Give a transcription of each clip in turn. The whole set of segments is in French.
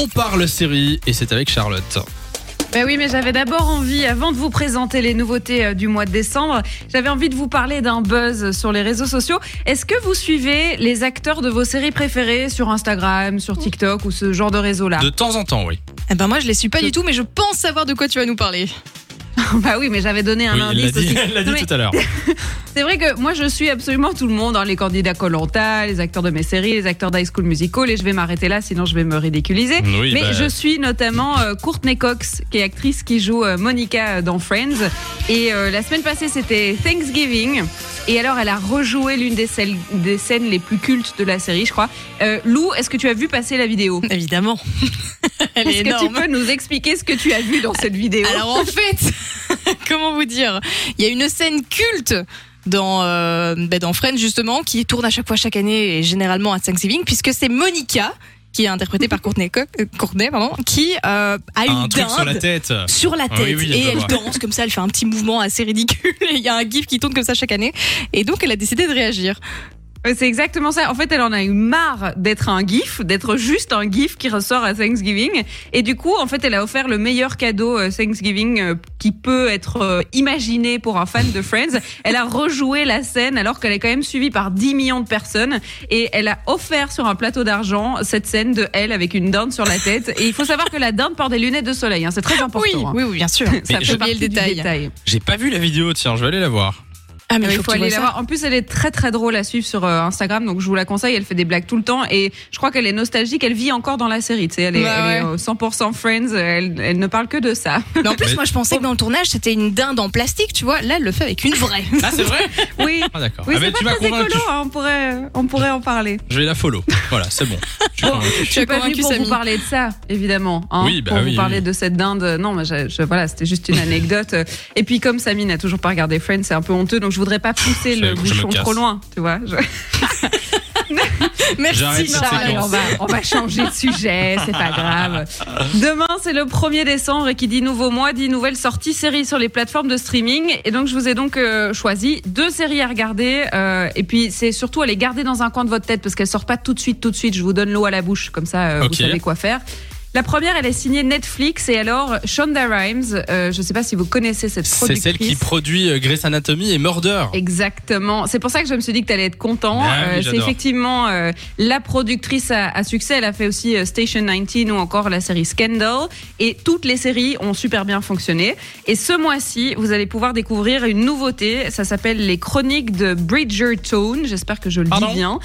On parle série et c'est avec Charlotte. Ben oui, mais j'avais d'abord envie, avant de vous présenter les nouveautés euh, du mois de décembre, j'avais envie de vous parler d'un buzz sur les réseaux sociaux. Est-ce que vous suivez les acteurs de vos séries préférées sur Instagram, sur TikTok ou ce genre de réseau-là? De temps en temps, oui. Eh ben moi je les suis pas du tout, mais je pense savoir de quoi tu vas nous parler. Bah oui, mais j'avais donné un Oui, elle l'a indice dit, aussi. elle l'a dit Non, mais tout à l'heure. C'est vrai que moi je suis absolument tout le monde, hein, les candidats Colanta, les acteurs de mes séries, les acteurs d'High School Musical, et je vais m'arrêter là, sinon je vais me ridiculiser. Oui, Mais bah, je suis notamment euh, Courtney Cox, qui est actrice qui joue euh, Monica euh, dans Friends. Et euh, la semaine passée, c'était Thanksgiving. Et alors, elle a rejoué l'une des, scènes- des scènes les plus cultes de la série, je crois. Euh, Lou, est-ce que tu as vu passer la vidéo? Évidemment. Elle est Est-ce que tu peux nous expliquer ce que tu as vu dans cette vidéo? Alors en fait, comment vous dire? Il y a une scène culte dans, euh, ben, dans Friends justement qui tourne à chaque fois chaque année et généralement à Thanksgiving puisque c'est Monica qui est interprétée par Courtney, Co- euh, Courtney pardon, qui euh, a une un truc sur la tête. sur la Ah tête oui, oui, et elle danse comme ça, elle fait un petit mouvement assez ridicule et il y a un gif qui tourne comme ça chaque année et donc elle a décidé de réagir. Ouais, C'est exactement ça. En fait, elle en a eu marre d'être un gif, d'être juste un gif qui ressort à Thanksgiving. Et du coup, en fait, elle a offert le meilleur cadeau euh, Thanksgiving euh, qui peut être euh, imaginé pour un fan de Friends. Elle a rejoué la scène alors qu'elle est quand même suivie par 10 millions de personnes. Et elle a offert sur un plateau d'argent cette scène de elle avec une dinde sur la tête. Et il faut savoir que la dinde porte des lunettes de soleil. hein. C'est très important. Oui, hein. oui, oui, bien sûr. Ça Mais fait partie le détail. J'ai pas vu la vidéo, tiens, je vais aller la voir. Ah il faut faut que tu aller la voir. En plus, elle est très très drôle à suivre sur euh, Instagram, donc je vous la conseille. Elle fait des blagues tout le temps et je crois qu'elle est nostalgique. Elle vit encore dans la série. Tu sais, elle est, Ouais, elle est, ouais. euh, 100% Friends. Elle, elle ne parle que de ça. Mais en plus, Mais- moi je pensais que dans le tournage c'était une dinde en plastique, tu vois. Là, elle le fait avec une vraie. Ah, c'est vrai Oui. Ah, d'accord. Oui, Ah, c'est mais pas tu m'as convaincu. écolo, hein, on pourrait, on pourrait en parler. Je vais la follow. Voilà, c'est bon. Bon, convaincu. je suis as pas venue pour Samy. vous parler de ça, évidemment. hein, Oui, bah pour oui, vous parler oui. de cette dinde. Non, mais je, je- voilà, c'était juste une anecdote. Et puis, comme Samy n'a toujours pas regardé Friends, c'est un peu honteux, donc je voudrais pas pousser le bouchon trop loin, tu vois. je- Merci J'arrête cette Charles. On va, on va changer de sujet, c'est pas grave. Demain, c'est le 1er décembre et qui dit nouveau mois dit nouvelle sortie série sur les plateformes de streaming. Et donc, je vous ai donc euh, choisi deux séries à regarder. euh, et puis, c'est surtout à les garder dans un coin de votre tête parce qu'elles sortent pas tout de suite, tout de suite. Je vous donne l'eau à la bouche, comme ça, euh, Ok. vous savez quoi faire. La première, elle est signée Netflix et alors Shonda Rhimes. euh, je sais pas si vous connaissez cette C'est productrice. celle qui produit euh, Grey's Anatomy et Murder. Exactement. C'est pour ça que je me suis dit que tu allais être content. Ah oui, Euh, c'est effectivement euh, la productrice à, à succès. Elle a fait aussi Station 19 ou encore la série Scandal. Et toutes les séries ont super bien fonctionné. Et ce mois-ci, vous allez pouvoir découvrir une nouveauté. Ça s'appelle Les Chroniques de Bridgerton. J'espère que je le Pardon? dis bien.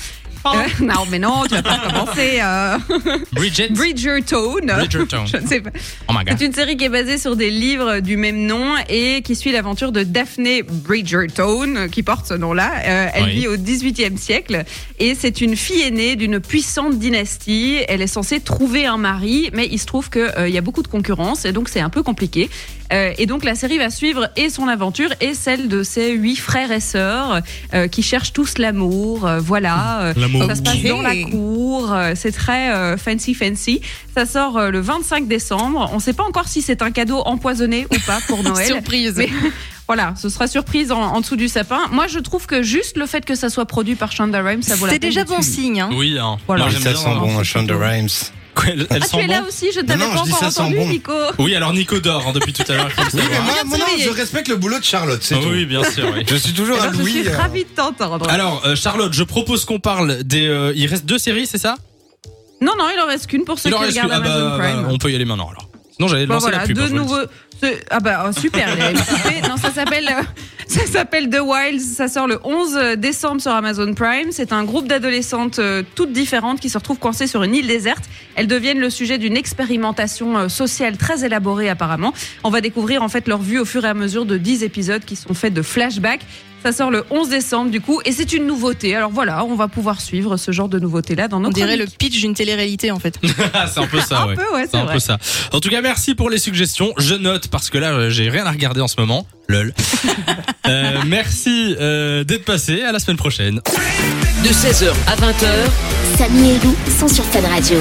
Euh, non, mais non, tu vas pas commencer. euh, Bridget? Bridgerton. Bridgerton. Je ne sais pas. Oh my god. C'est une série qui est basée sur des livres du même nom et qui suit l'aventure de Daphne Bridgerton, euh, qui porte ce nom-là. Euh, elle Oui. vit au XVIIIe siècle et c'est une fille aînée d'une puissante dynastie. Elle est censée trouver un mari, mais il se trouve qu'il y a beaucoup de concurrence et donc c'est un peu compliqué. Euh, et donc la série va suivre et son aventure et celle de ses huit frères et sœurs euh, qui cherchent tous l'amour. euh, voilà. L'amour. ça se passe dans la cour, c'est très euh, fancy fancy. Ça sort euh, le 25 décembre. On ne sait pas encore si c'est un cadeau empoisonné ou pas pour Noël. Surprise. Mais- Voilà, ce sera surprise en, en dessous du sapin. Moi, je trouve que juste le fait que ça soit produit par Shonda Rhimes, ça vaut la C'est peine déjà d'être bon signe. Hein. Oui, hein. Voilà. Moi, ça bien. sent hein. bon, Shonda Rhimes. Elle, elle Ah, sent tu es là aussi Je ne t'avais non, pas je encore entendu, bon. Nico. Oui, alors Nico dort hein, depuis tout à l'heure. Oui, mais moi, non, réveiller. je respecte le boulot de Charlotte, c'est Ah tout. oui, bien sûr. oui. Je suis toujours à Alors, je Louis. suis euh, ravie de t'entendre. Alors, euh, Charlotte, je propose qu'on parle des. euh, il reste deux séries, c'est ça? Non, non, il en reste qu'une pour ceux Il en qui reste regardent qu'une. Ah Amazon bah, Prime. bah, on peut y aller maintenant alors. Sinon, j'allais Bon, lancer voilà, la pub. deux hein, je nouveaux. Ce- Ah bah oh, super. Non, ça s'appelle euh, ça s'appelle The Wilds. Ça sort le 11 décembre sur Amazon Prime. C'est un groupe d'adolescentes euh, toutes différentes qui se retrouvent coincées sur une île déserte. Elles deviennent le sujet d'une expérimentation euh, sociale très élaborée apparemment. On va découvrir en fait leur vue au fur et à mesure de 10 épisodes qui sont faits de flashbacks. Ça sort le 11 décembre du coup et c'est une nouveauté. Alors voilà, on va pouvoir suivre ce genre de nouveauté là dans On notre dirait le pitch d'une télé-réalité en fait. C'est un peu ça, un ouais. peu ouais, C'est c'est un vrai. peu ça. En tout cas, merci pour les suggestions. Je note parce que là, euh, j'ai rien à regarder en ce moment. Lol. Euh, merci euh, d'être passé. À la semaine prochaine. De 16h à 20h, Samy et Lou sont sur Fan Radio.